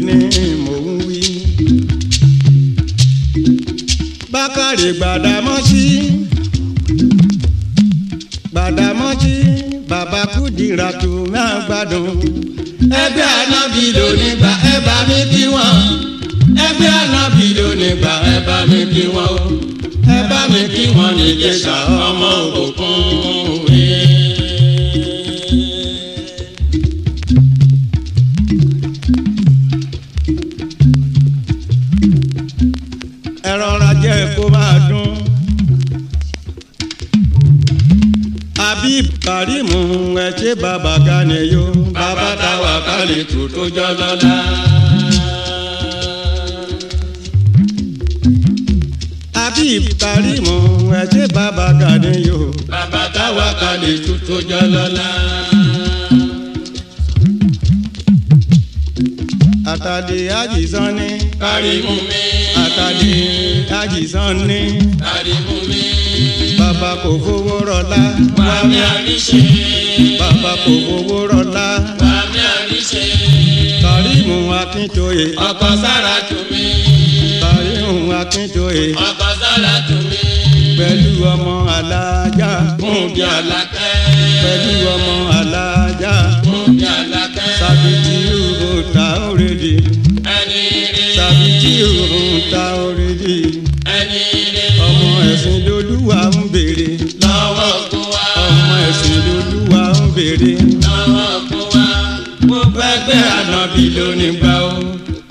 lálejò ni mò ń wí. bákàrè gbàdámọ́sí gbàdámọ́sí bàbá kùdìrà tó máa gbádùn. ẹgbẹ́ anábì lónìí gbà ẹ bá mi kí wọ́n. ẹgbẹ́ anábì lónìí gbà ẹ bá mi kí wọ́n ẹ bá mi kí wọ́n ní Ìjẹ̀ṣà ọmọ òkun. Habib Karimu ẹ ṣe bàbá Gani yo. bàbá táwa kálí tù tó jọ lọ́la. Habib Karimu ẹ ṣe bàbá Gani yo. bàbá táwa kálí tù tó jọ lọ́la. Àtàdé àjìsán ní. Kàrímù mi. Àtàdé àjìsán ní. Kàrímù mi. Bàbá kò fowó rọlá. wà mí àríṣe. Bàbá kò fowó rọlá. wà mí àríṣe. Karimu Akíntóye. ọkọ sára tù mí. Karimu Akíntóye. ọkọ sára tù mí. Pẹ̀lú ọmọ alájà. fún bí alákẹ́. Pẹ̀lú ọmọ alájà. fún bí alákẹ́. Sàbìtì òhun ta òrèdè. ẹni rí. Sàbìtì òhun ta òrèdè. ẹni rí. Ọmọ ẹ̀sìn lolúwa ń ànábì lónìí gbà ó.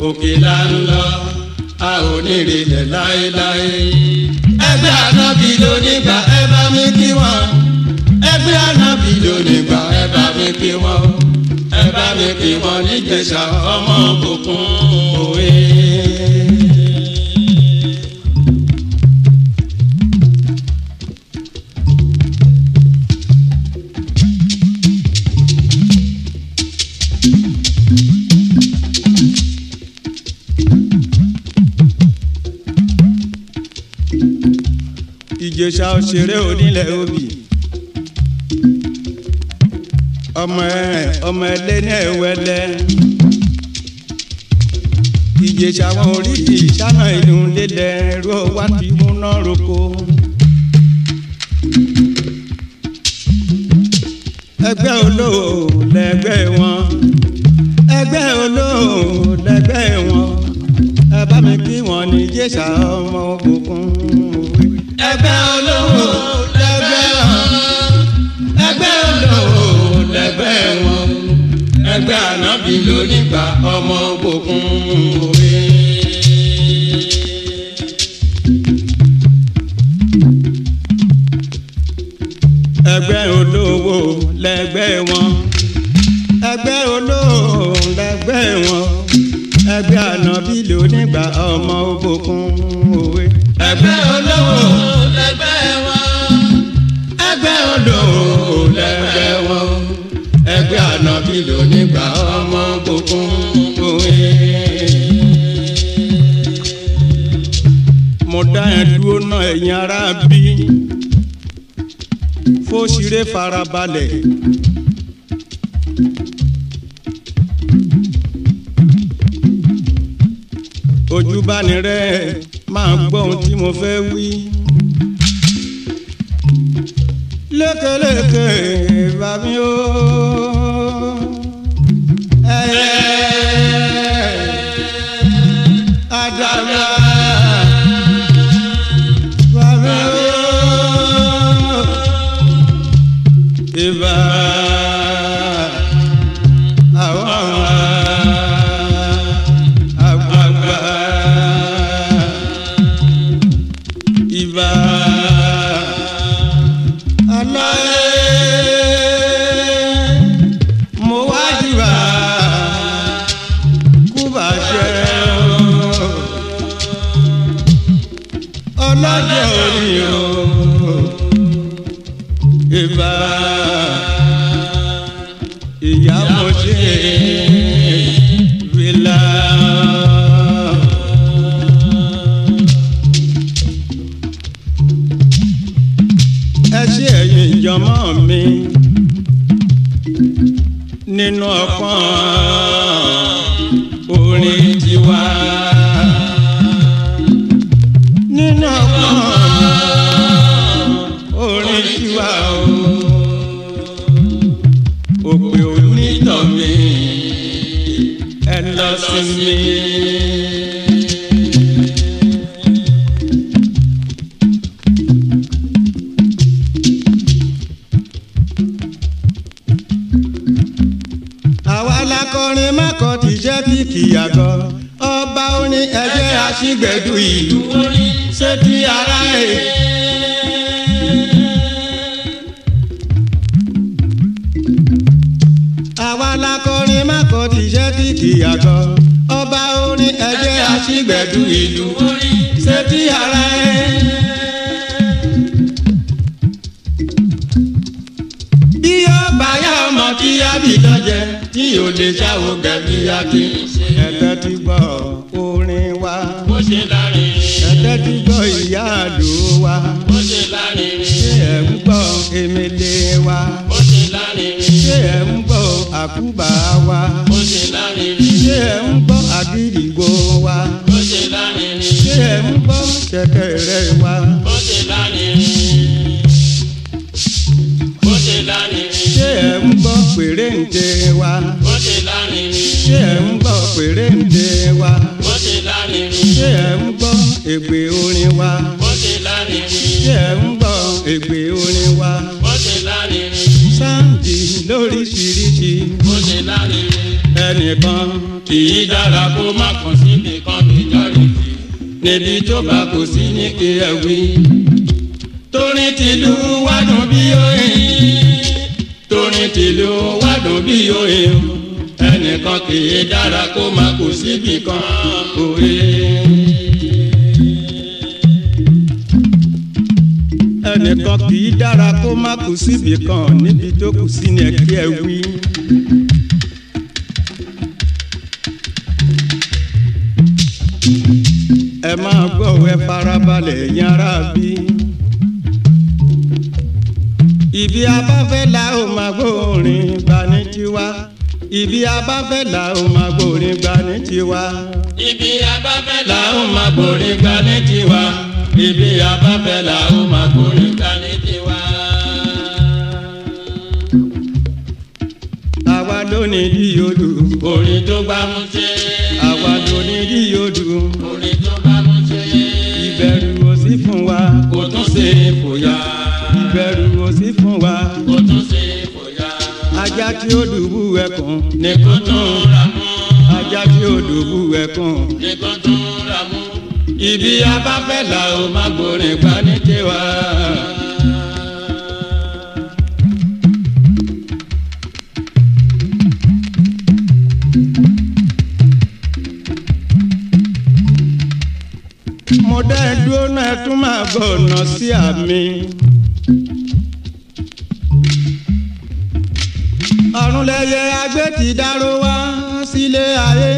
òkè là ń lọ. a ò ní ìrẹ̀lẹ̀ láéláé. ẹgbẹ́ ànábì lónìí gbà ẹ bá mi kí wọn. ẹgbẹ́ ànábì lónìí gbà ẹ bá mi kí wọn. ẹ bá mi kí wọn níjẹ̀ṣà ọmọ òkun òwe. Ìjẹ̀ṣà òṣèré onílẹ̀ òbí. Ọmọ ẹ ọmọ ẹlẹ́ ní ẹ̀wẹ́lẹ́. Ìjẹ̀ṣà wọn oríṣi ìṣáná ìlú lélẹ̀ ẹ̀rọ wá ti múná roko. Ẹgbẹ́ olóò lẹ́gbẹ́ wọn. Ẹgbẹ́ olóò lẹ́gbẹ́ wọn. Ẹ bá mi kí wọn ní Ìjẹ̀ṣà ọmọ òkùnkùn òwe. ẹgbẹ́ olówó lẹ́gbẹ́ wọn. ẹgbẹ́ olówó lẹ́gbẹ́ wọn. ẹgbẹ́ ànábì lónígbà ọmọ òkun òwe. ẹgbẹ́ olówó lẹ́gbẹ́ wọn ẹgbẹ́ olówó lẹ́gbẹ́ wọn ẹgbẹ́ ànábì lónígbà ọmọ òbòkun òwe. ẹgbẹ́ olówó ànábì lónígbà ọmọ òkun òwe. mo dá ẹ dúró náà ẹ̀yin ará bí fóṣìrè farabalẹ̀. ojúbánirẹ́ máa gbọ́ ohun tí mo fẹ́ wí. lékeleke bàmí o. ẹyẹ lakọrin mẹ́kọ̀ tí jẹ́ bí kìyàgọ́ ọba orin ẹ̀jẹ̀ aṣígbẹ̀dù ìlú orin ṣé ti ara ẹ̀. àwa lakọrin mẹ́kọ̀ tí jẹ́ bí kìyàgọ́ ọba orin ẹ̀jẹ̀ aṣígbẹ̀dù ìlú ṣé ti ara ẹ̀. Ò lè ṣàwò gẹ̀bí akin. ẹ̀tẹ́ ti gbọ́ orin wa. Bó ṣe lárinrin ẹ̀tẹ́ ti gbọ́ ìyá àdó wa. Bó ṣe lárinrin ṣé ẹ̀ ń gbọ́ emele wa? Bó ṣe lárinrin ṣé ẹ̀ ń gbọ́ àkúbà wa? Bó ṣe lárinrin ṣé ẹ̀ ń gbọ́ àgídìgbò wa? Bó ṣe lárinrin ṣé ẹ̀ ń gbọ́ ṣẹ̀kẹ̀rẹ̀ wa? Bó ṣe lárinrin ṣé ẹ̀ ń gbọ́ pèrèǹde wa ṣe lárinrin. Ṣé ẹ̀ ń gbọ́ pèrèǹde wa? Bó ṣe lárinrin. Ṣé ẹ̀ ń gbọ́ ègbè orin wa? Bó ṣe lárinrin. Ṣé ẹ̀ ń gbọ́ ègbè orin wa? Bó ṣe lárinrin. Sáǹdì lóríṣiríṣi. Bó ṣe lárinrin. Ẹnìkan kì í dára kó má kàn sí nìkan méjọ́rì níbi tó bá kò sí ní kí ẹ wí. torin tìlú wádùn bí oyin. Torin tìlú wádùn bí oyin ẹnìkan kì í dára kó má kò síbì kan òye. ẹnìkan kì í dára kó má kù síbì kan níbi tó kù sí ni ẹ wí. ẹ máa gbọ́ ẹ farabalẹ̀ ará bí. ibi abáfẹ́ la ó máa gbóòrin gbà ní tiwa. Ibi abáfẹ́ la ó máa gbóòrin gbà ní tiwa. ibi abáfẹ́ la ó máa borí gbà ní tiwa ibi abáfẹ́ la ó máa borí gbà ní tiwa. àwa ló ní díyodù. orin tó gbá mú ṣe. àwa ló ní díyodù. orin tó gbá mú ṣe. ìbẹ̀rù ò sí fún wa. kò tún ṣe fòyà. ìbẹ̀rù ò sí fún wa. Ajá tí ó dùbú ẹkùn. ní kò tún ra mú. ajá tí ó dùbú ẹkùn. ní kò tún ra mú. ibi abáfẹ́ la ó máa borí gbà ní tiwa. mo dá ẹ dúró náà tún máa bọ̀ ọ̀nà sí àmì. Ọ̀run lẹyẹ agbé ti dáró wá sílé ayé.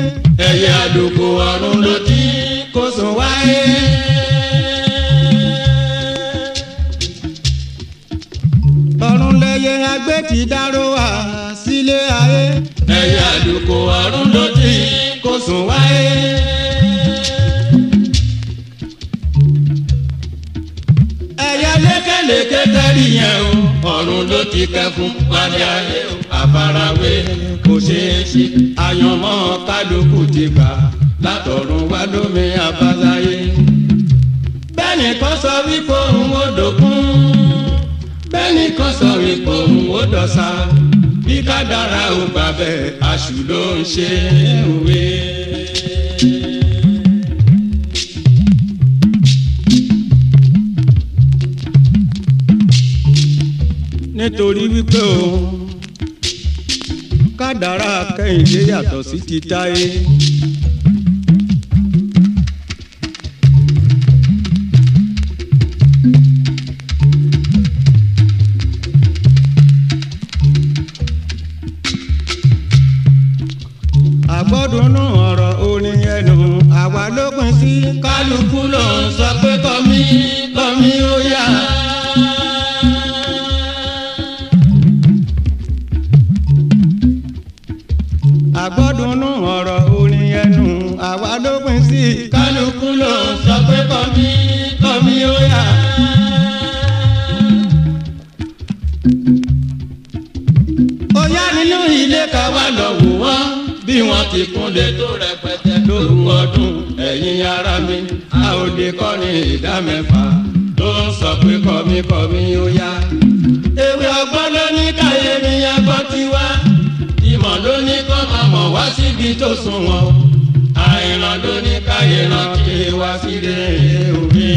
ẹyẹ àdókò ọ̀run ló ti kó sùn wáyé. ọ̀run lẹyẹ agbé ti dáró wá sílé ayé. ẹyẹ àdókò ọ̀run ló ti kó sùn wáyé. ẹyẹ lékelèké tẹ́rì yẹn o ọ̀run ló ti kẹfún wálé ayé o àfarawé kò ṣeé ṣe àyànmọ́ kálukú ti gbà látọ̀run wá lómi àbáláyé. bẹ́ẹ̀ni kan sọ wípé òun ò dòkun bẹ́ẹ̀ni kan sọ wípé òun ò dọ̀sà bí kádàrá ò gbà bẹ́ẹ̀ aṣù ló ń ṣe òwe. nítorí wípé o kádàrá kẹ́hìndé yàtọ̀ sí ti táyé. àgbọ́dúnú ọ̀rọ̀ orin ẹnu àwa ló pín sí kálukú ló ń sọ pé kọ́mí kọ́mí ó yá. Kálukú ló sọ pé kọ́mí kọ́mí ó yá. ó yá nínú ilé ká wá lọ wò wọ́n bí wọ́n ti kúnlé tó rẹpẹtẹ lóru ọdún ẹ̀yin ara mi a ò lè kọrin ìdá mẹ́fà tó ń sọ pé kọ́mí kọ́mí ó yá. ewé ọgbọ́n ló ní káyé mi agbọ́n ti wá ìmọ̀ ló ní kọ́ máa mọ̀ wá síbi tó sùn àìràn ló ní káyé ràn kí wá sílé òwe.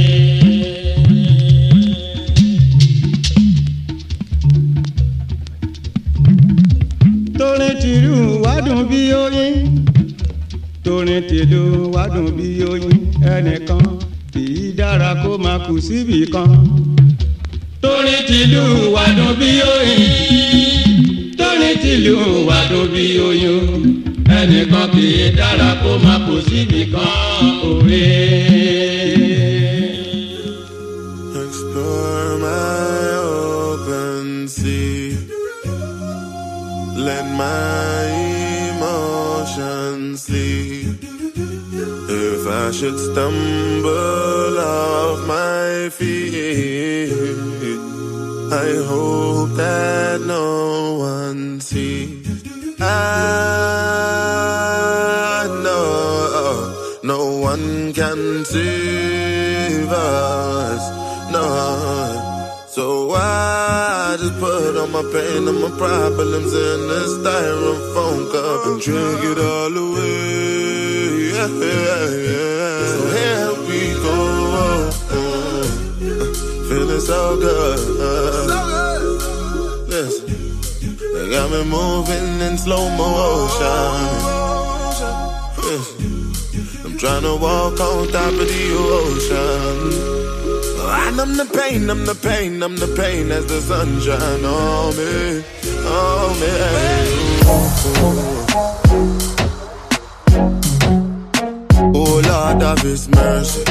torin tìlú wádùn bí oyin torin tìlú wádùn bí oyin ẹnìkan kì í dára kó máa kù síbì kan. torí tìlú wàdùn bí oyin torí tìlú wàdùn bí oyin ẹnìkan kì í dára kó má kó kan òwe. My open sea. Let my emotions sleep. If I should stumble off my feet, I hope that no one sees. I can us. No. So I just put all my pain and my problems in a styrofoam cup and drink it all away. Yeah, yeah, yeah. So here we go. Feeling so good. Listen, they got me moving in slow motion. Listen, trying to walk on top of the ocean. I numb the pain, numb the pain, numb the pain as the sunshine on me, on me. Oh Lord of His mercy.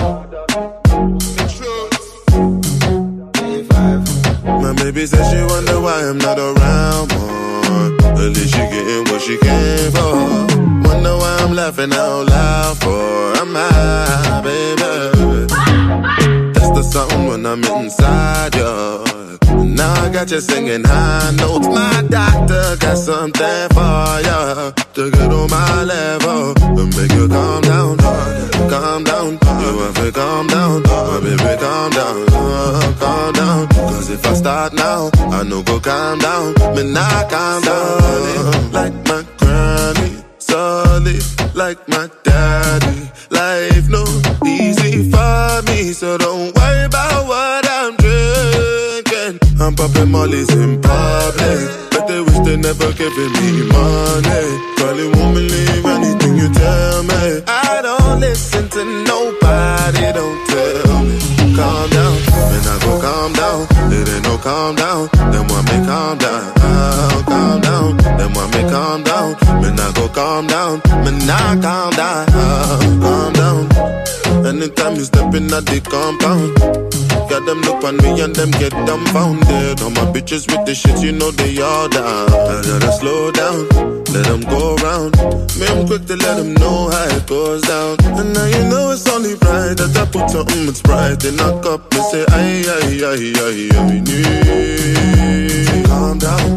My baby says she wonder why I'm not around more. At least she getting what she came for. Wonder why I'm laughing out loud for. I'm high, baby. That's the something when I'm inside you. Now I got you singing high notes. My doctor got something for you to get on my level and make you calm down, calm down. You have to calm down, baby, calm down, calm down. Cause if I start now, I know go calm down. Me not calm down like my solid like my daddy. Life no easy for me, so don't worry about what I'm drinking. I'm popping mollies in public, they wish they never giving me money. Probably won't believe anything you tell me. I don't listen to nobody, don't tell me. Calm down, then I go calm down. It ain't no calm down, then want me calm down. Oh, calm down, then want me calm down. Me I go calm down, me not calm down. Oh, calm down. Anytime you step in at the compound. Got them look on me and them get dumbfounded. All my bitches with the shit, you know they all down. I gotta slow down, let them go round. Me, I'm quick to let them know how it goes down. And now you know it's only right that I put something mm, with pride. They knock up and say, Ay, ay, aye, aye, aye, aye. Calm down,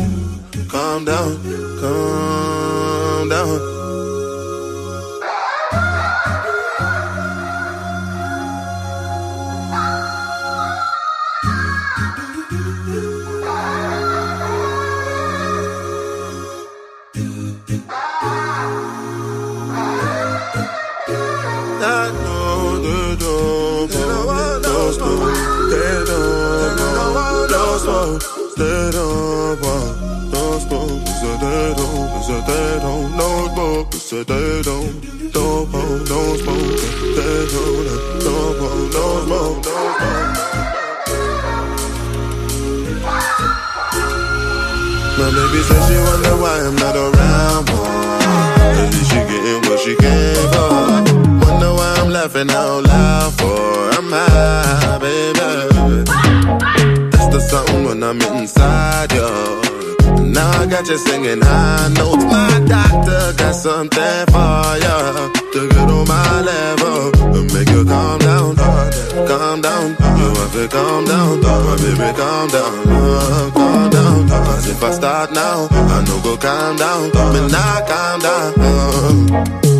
calm down, calm down. Don't don't, don't smoke. Don't, don't no smoke. Don't, don't want no smoke. My baby says she wonder why I'm not around more. Least she getting what she came for. Wonder why I'm laughing out loud you singing I know My doctor got something for ya to get on my level and make you calm down, calm down. You have to calm down, my baby, calm down, calm down. Cause if I start now, I know go calm down, but not calm down. Uh.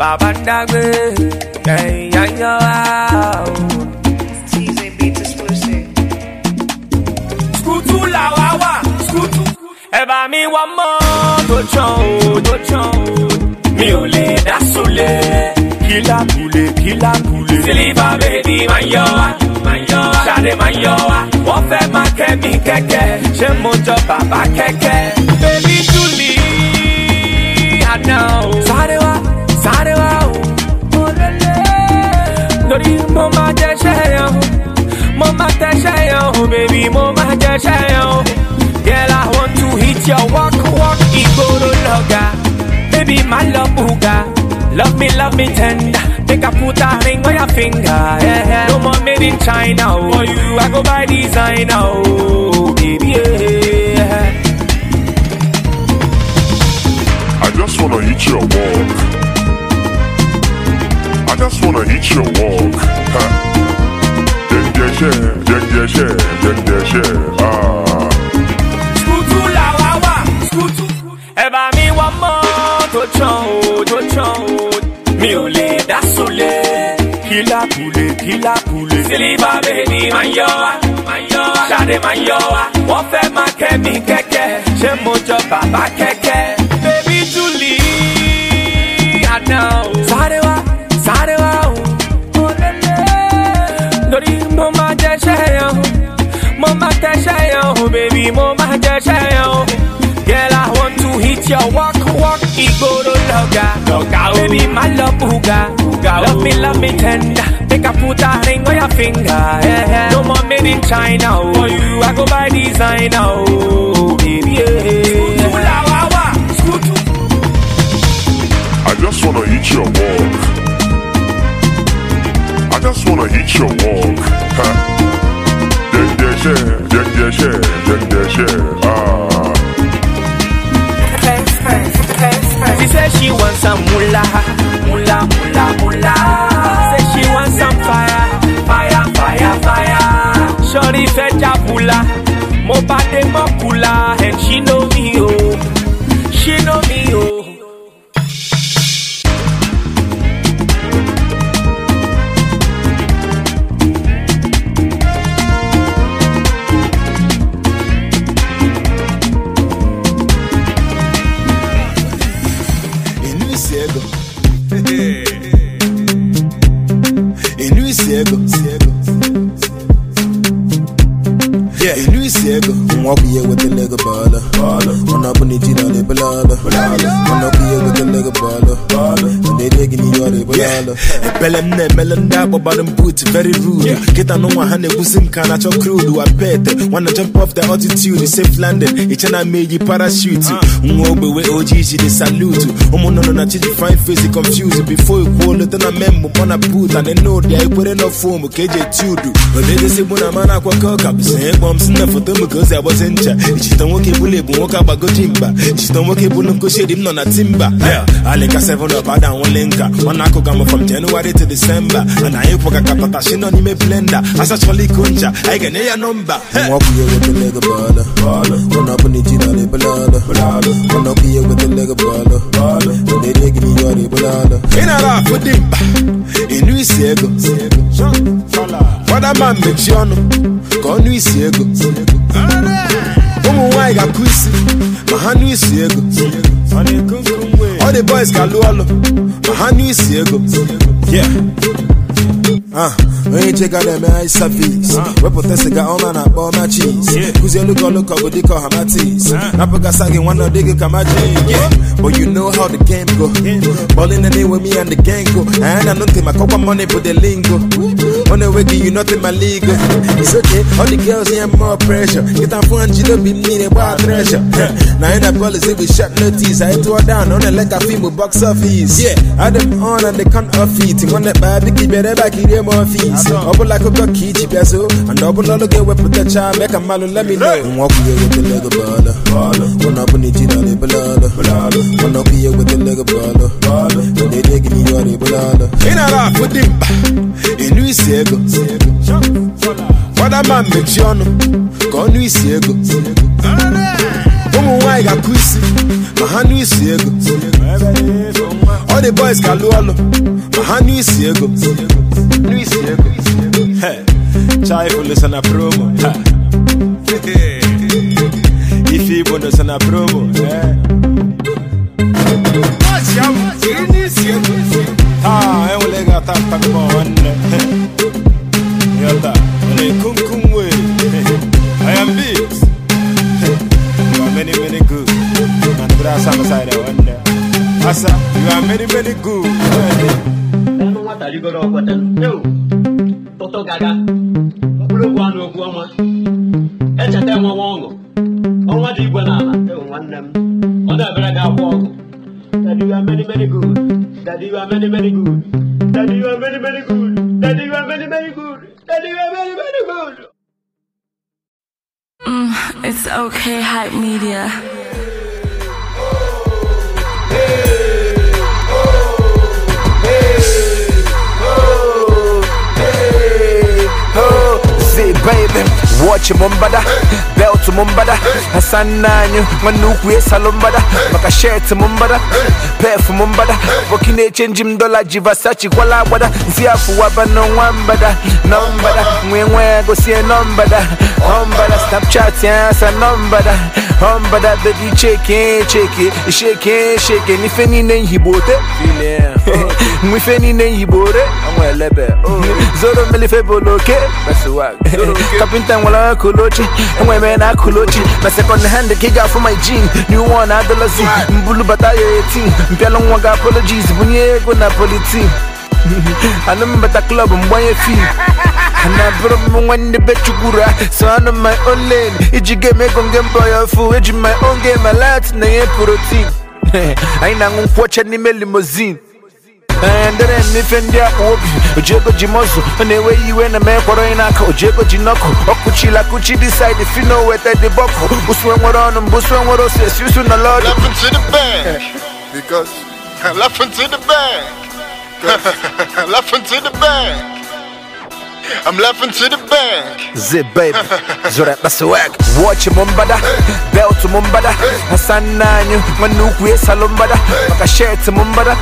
Baba Dagbe, yeah, yeah, yeah. TJ Beats exclusive. Skutu la wa wa, skutu. Ẹ bá mi wá mọ́ tó tán o, tó o. Mi ò lè dá sólé. Kìlá kùlé, kìlá kùlé. Sílífà bèbí máa ń yọ wá, máa ń yọ wá. Ṣadé máa ń yọ wá. Wọ́n fẹ́ máa kẹ́ mi kẹ́kẹ́. Ṣé mo jọ bàbá kẹ́kẹ́? Bébí Júlì, àná o. Sáré wá, sáré wá o. Lórí mo máa jẹ́ṣẹ́ yẹn. Mo máa tẹ́ṣẹ́ yẹn o, baby, mo máa jẹ́ṣẹ́ yẹn o. Girl, I want to hit your walk, walk, ìgboro lọ́gà. Baby, my love buga. Love me, love me tender. Make I put a ring on your finger. Yeah, yeah. No more made in China. Oh. For you, I go by designer. Oh, baby, yeah. I just wanna hit your walk. I just wanna hit your walk. Share, deng deng share, deng deng share. Ah. Skutu la wa wa, skutu. Ẹ bá mi wá mọ́ tó tán o, tó tán o. Mi ò lè dá sólé. Kìlá kùlé, kìlá kùlé. Sílífà bèbí máa ń yọ wá, máa ń yọ wá. Ṣadé máa ń yọ wá. Wọ́n fẹ́ máa kẹ́ mi kẹ́kẹ́. Ṣé mo jọ bàbá kẹ́kẹ́? Bébí Júlì, àná o. Sáré wá, máa tẹ́ṣẹ́ baby, mo máa jẹ́ṣẹ́ yẹn. Girl, I want to hit your walk, walk, ìgboro lọ́gà. Lọ́gà o. Baby, my love buga. buga o. Love me, love me tender. Make I put a ring on your finger. Yeah, yeah. No more made in China o. For you, I go by designer o. Baby, yeah. Skutu la wa wa, skutu. I just wanna hit your walk. I just wanna hit your walk. Ha. Share, deng deng share, share. Ah. She said she wants some moolah, moolah, moolah, moolah. Say she wants some fire, fire, fire, fire. Shorty fed jabula, mo bade mo kula, and she know me Inú isi ego. Yeah. Inú with the Nwa bụ ihe wetara ego bọọlụ. Ọ na-abụ na iji na ebele ọlụ. Ọ na-abụ ihe wetara ego bọọlụ. Ọ na-eri gị n'ihe ọ na-ebele ọlụ. Ekpele m na-emele ndị akpọbara m boot very rude. Kịta n'ụwa ha na-ekwusi m ka na-achọ crude wa pete. Wanna jump off the altitude, safe landing. Iche na meji parachute. Nwa ogbewe ojii jiri salute. Ụmụ nnụnụ na chiji fine face confused. Before ikwuo leta na memụ mọ na boot. And they know they ekwere no foam ka eji eti udu. Odedesi mụ na mana akwakọ ka bụ sị ịkpọ m si na foto m ka o si agbọzi ncha. Ichita nwoke bụla ebu nwoke agbagoji mba. Ichita nwoke bụla nkoshi edi m nọ na timba. Alika 7 up ada nwele nka. Ọ na-akụga m from January to December. And anyị kwụga ka patashi nọ n'ime blender. Asachala iko ncha. Anyị ga-enye ya nọmba. Nwa bụ ihe wetara ego bọọlụ. Ọ na-abụ na iji na ebele ọlụ. Ọ na-abụ ihe wetara ego bọọlụ. Ọ na-eri gị n'ihe ọ na-ebele. Ị nara afụ dị mkpa. Ịnụ isi ego. Fọdụ ma mmechi ọnụ ka ọ nụ isi ego. Nwaanyị ga-akụ isi ma ha nụ isi ego. All the boys ga-alụ ọlụ ma ha nụ isi ego. Yeah. Ah, when onye cheka na-eme high service wepụta siga ọma na-akpọ my cheese Cause kụzielu gị ọlụ ka ọ bụ dịka ọhamatis napụgasa gị nwanne ọ dịghị ka magic yeah. but you know how the game go. Ballin' anyway me and the gang go. Anyị na ntị maka ọkwa money bụ the lingo ọ na-enweghị you nothing my legal it's okay all the girls here more pressure. Kịta mfụ ha njide obi m niile gbaa treasure. Na anyị na policy bụ short notice. I tụọ down ọ na-ele ka fim box office. Yeah. Adị m on and the count of it. Nwanne kpaa biki bịara n'ebe a ka irie m ọfis ọ bụla akụkọ ka iji bịa so and ọ bụla ọlụ ga-ewepụtacha mee ka mmalụ lemi know. Nwa ọkụ ya ewetele ego bọọlụ ụnọ ọbụla iji nọ n'ebele ọlụ ụnọ ọkụ ya ewetele ego bọọlụ ọ na-ede gị n'ihe ọ na-ebele ọlụ ị nara afụ dị mkpa. Enu isi ego. Fọdama mmechi ọnụ. Ka ọnụ isi ego guy ga kwisi ma ha nụ ego. All the boys ga lụọ ọlụ ma ha nụ isi ego. Chaifu a promo. Ife igbo a promo. Taa enwere a ata ntakpọ nwanne. Yọta ọ na-ekunkum wee I am big many, many good. And put us on the side of one day. Asa, you are many, many good. Ẹnu nwata rigoro ọgbọdọ. Ewu, tụtụ gaga. Mkpụrụ okwu anụ okwu ọma. Echeta enwe nwa ọṅụ. Ọnwa dị igwe n'ala. Ewu nwanne m. Ọ na-ebere gị akwa ọgụ. Daddy, you are many, many good. Daddy, you are many, many good. Daddy, you are many, many good. Daddy, you are many, many good. Daddy, you are many, many good. Mm, it's okay, hype media. Baby, watch mumbada, belt mumbada, Hassan nanyu, manukwe salumbada, maka shirt mumbada, pef mumbada, wakine change mdola jivasachi wala wada, nsiafu waba no wambada, nombada, mwe go see nombada, hombada, snapchat yansa nombada, hombada, baby check it, check it, shake it, shake it, nife nine hibote, mwife nine hibore, amwelebe, oh. zoro melife boloke, basuwag, kapinta nwere akụlochi enwere na akụlochi na second hand ka ị ga-afụ my jean new one adolescent mbulu bata ya 18 mpịalụ ga apologies bunye ego na politin anụ mbata klọb mgbanye fim na bụrụ m nwanne be chukwura so anụ my own lane. Iji game ego nge mbọ ya fu eji my own game. Alat na ihe protein. Anyị na-aṅụ nkwọcha n'ime limousine. Ndere n'ife ndị akpa obi ojiego ji mọzụ ọ na-ewe iwe na mee kwọrọ onye n'aka ojiego ji nọkụ ọkụchila kụchi dị saịdị fino weta dị bọkụ usue nwere ọnụ mbụ usue nwere ose esi usu na lọdụ Laughing to the bank. Because laughing to the bank. laughing to the bank. I'm laughing to the bank. Zip baby, zora baswag Watch mumbada, belt mumbada Hassan nanyu, manukwe salumbada Maka shirt mumbada,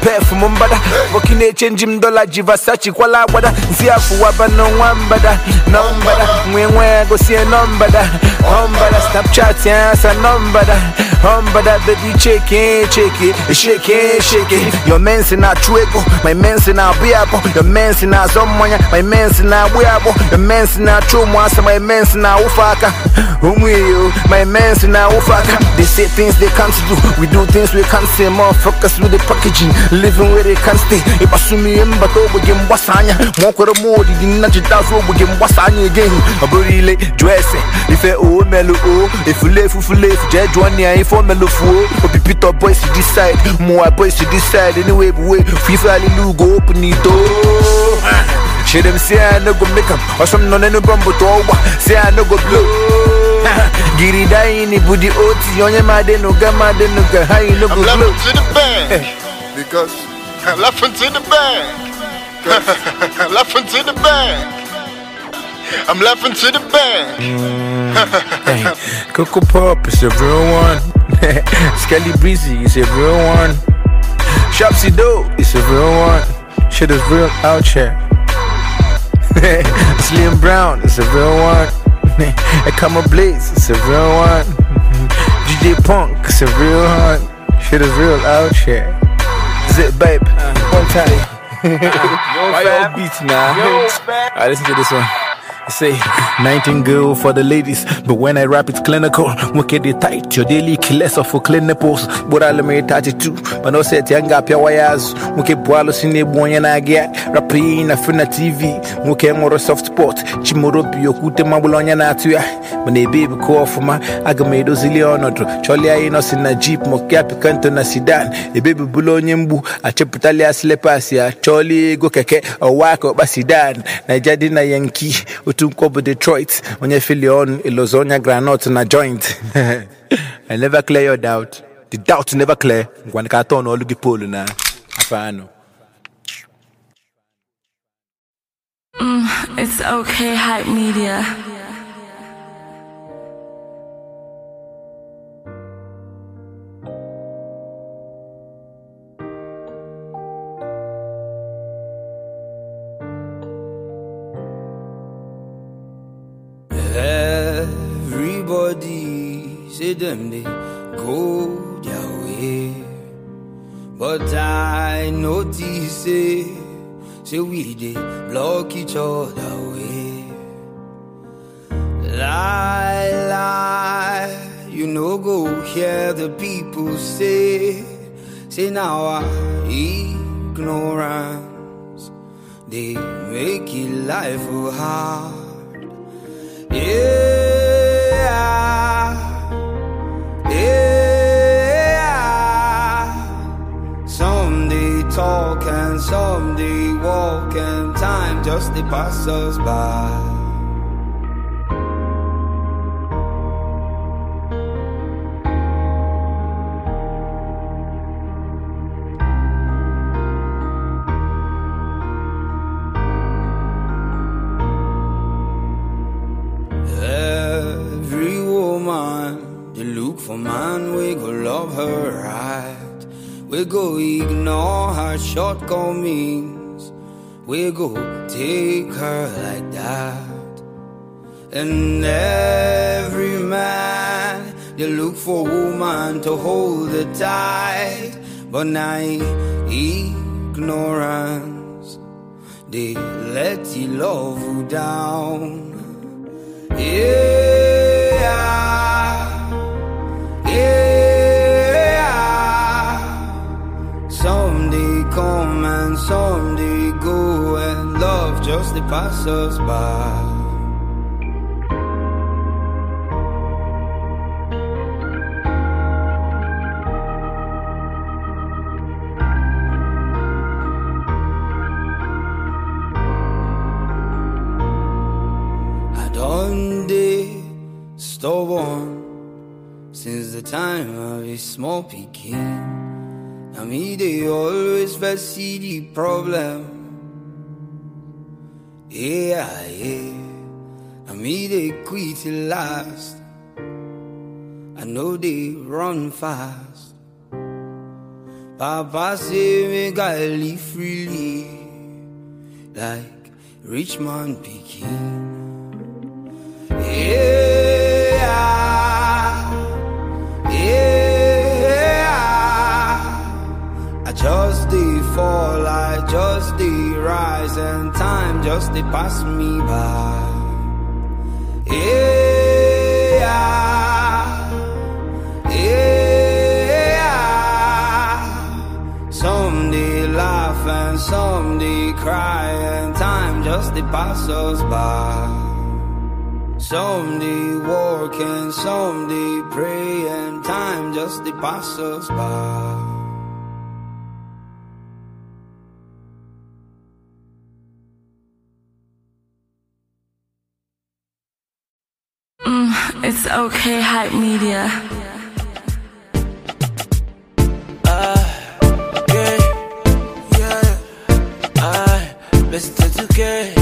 pef mumbada Wakine change mdola jivasachi kwa lawada Nsiafu waba no wambada Nombada, mwe go see nombada Hombada, snapchat yansa nombada Hombada, baby check it, check it Shake it, shake it. Your men's in a chuego, my men's in a biabo Your men's in a zomonya, my men's in a wiabo Your men's in a chumwasa, my men's in a ufaka Umwiyo, my men's in a ufaka They say things they can't do We do things we can't say. Motherfuckers with the packaging Living where they can't stay. Ibasumi emba to bugi mbwasanya Mwakwere modi dina jitazo bugi mbwasanya again. Aburile, dresse Ife o melu o Ifulefu fulefu Je jwani ya ifo melu fuo oh. Opipito oh, oh, boys to this side More boys to this side Anyway, way FIFA alilugo open the door Shit them say I no go make 'em Or some no no bumbo to over Say I no go blow Giri dai ni budi oti. Onye made no ga made no ga How you no go I'm blow laughing to the bank. Because laughing to the bank. laughing to the bank. I'm laughing to the bank. Hey, Coco Pop is a real one. Skelly Breezy is a real one. Shopsy Doe is a real one. Shit is real out here. Slim Brown is a real one. Ekama Blaze is a real one. DJ Punk is a real one. Shit is real out here. Zip babe, one time. Why y'all beats now? Alright, listen to this one. I say, nightingale for the ladies, but when I rap it's clinical. Wicked it tight, your daily killers of for clinicals. But I'll make 32, but no set young up your wires. Wicked boilo sine boy and I get rapping a fina TV. Wicked more soft spot, Chimoro Pio Kute Mabulonia Natua. When a baby call for my Agamedo Ziliono, Charlie I know in a jeep, Mokapi Canton na Sidan, a baby Bulonyembu, a Chapitalia Slepasia, Charlie go keke, a wako Basidan, Najadina Yankee, oh, tu Detroit onye Filion Ilozonya Granot na joint. I never clear your doubt. The doubt never clear. Ngwa ka atọ na afọ mm, It's okay, hype media. Them they go their way, but I notice say say we they block each other way. Lie, lie, you know go hear the people say say now our ignorance they make it life hard. Yeah. And some they walk, and time just they pass us by. We go ignore her shortcomings. We go take her like that. And every man, they look for woman to hold it tight. But now ignorance, they let you love down. Yeah. And they go, and love just they pass us by. I done day stubborn since the time of a small picking. I mean, they always first see the problem. Yeah, yeah. I mean, they quit it last. I know they run fast. Papa say we gotta live freely, like rich man picking. Yeah, fall, I just did rise, and time just did pass me by. Yeah, yeah. Some they laugh and some they cry, and time just did pass us by. Some they work and some they pray, and time just they pass us by. It's okay, hype media. Uh, yeah, yeah, I, Mr. 2K.